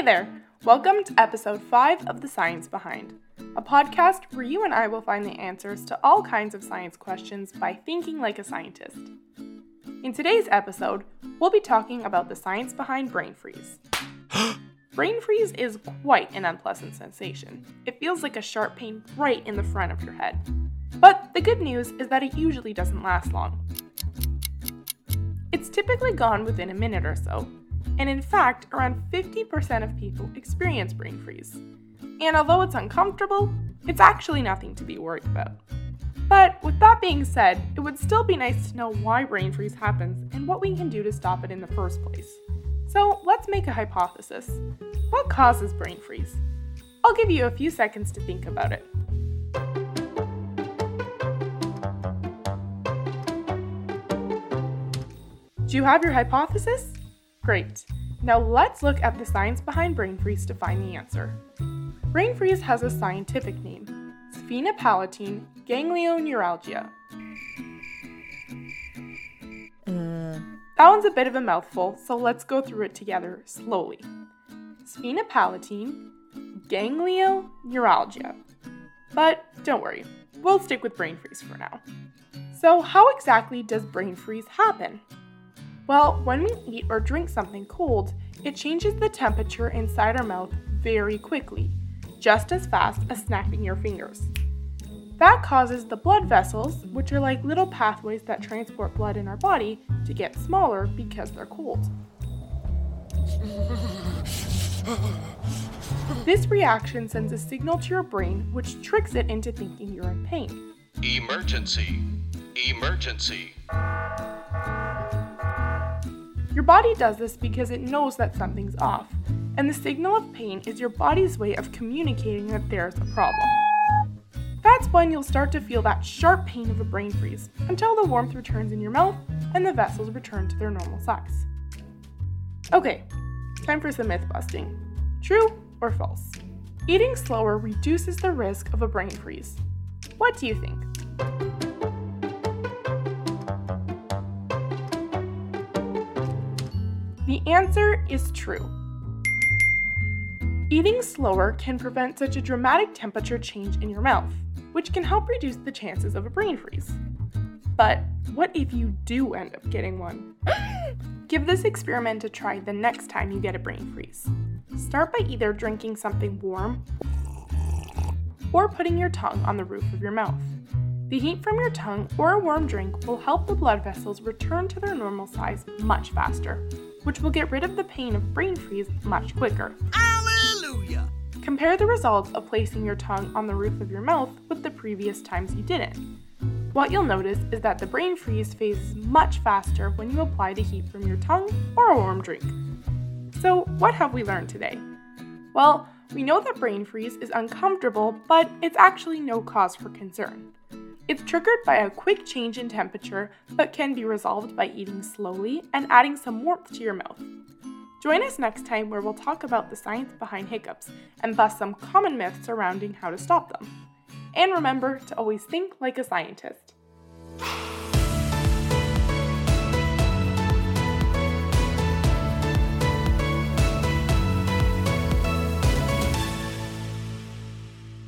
Hey there! Welcome to episode 5 of The Science Behind, a podcast where you and I will find the answers to all kinds of science questions by thinking like a scientist. In today's episode, we'll be talking about the science behind brain freeze. brain freeze is quite an unpleasant sensation. It feels like a sharp pain right in the front of your head. But the good news is that it usually doesn't last long. It's typically gone within a minute or so, and in fact, around 50% of people experience brain freeze. And although it's uncomfortable, it's actually nothing to be worried about. But with that being said, it would still be nice to know why brain freeze happens and what we can do to stop it in the first place. So let's make a hypothesis. What causes brain freeze? I'll give you a few seconds to think about it. Do you have your hypothesis? Great. Now let's look at the science behind brain freeze to find the answer. Brain freeze has a scientific name sphenopalatine ganglioneuralgia. Uh, That one's a bit of a mouthful, so let's go through it together slowly. Sphenopalatine ganglioneuralgia. But don't worry, we'll stick with brain freeze for now. So, how exactly does brain freeze happen? Well, when we eat or drink something cold, it changes the temperature inside our mouth very quickly, just as fast as snapping your fingers. That causes the blood vessels, which are like little pathways that transport blood in our body, to get smaller because they're cold. This reaction sends a signal to your brain, which tricks it into thinking you're in pain. Emergency. Emergency. Your body does this because it knows that something's off, and the signal of pain is your body's way of communicating that there's a problem. That's when you'll start to feel that sharp pain of a brain freeze until the warmth returns in your mouth and the vessels return to their normal size. Okay, time for some myth busting. True or false? Eating slower reduces the risk of a brain freeze. What do you think? The answer is true. Eating slower can prevent such a dramatic temperature change in your mouth, which can help reduce the chances of a brain freeze. But what if you do end up getting one? Give this experiment a try the next time you get a brain freeze. Start by either drinking something warm or putting your tongue on the roof of your mouth. The heat from your tongue or a warm drink will help the blood vessels return to their normal size much faster, which will get rid of the pain of brain freeze much quicker. hallelujah! Compare the results of placing your tongue on the roof of your mouth with the previous times you didn't. What you'll notice is that the brain freeze phases much faster when you apply the heat from your tongue or a warm drink. So, what have we learned today? Well, we know that brain freeze is uncomfortable, but it's actually no cause for concern. It's triggered by a quick change in temperature, but can be resolved by eating slowly and adding some warmth to your mouth. Join us next time where we'll talk about the science behind hiccups and bust some common myths surrounding how to stop them. And remember to always think like a scientist.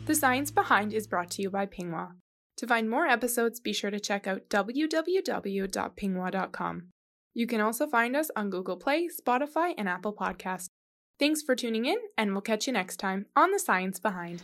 The Science Behind is brought to you by Pingwa. To find more episodes, be sure to check out www.pingwa.com. You can also find us on Google Play, Spotify, and Apple Podcasts. Thanks for tuning in, and we'll catch you next time on The Science Behind.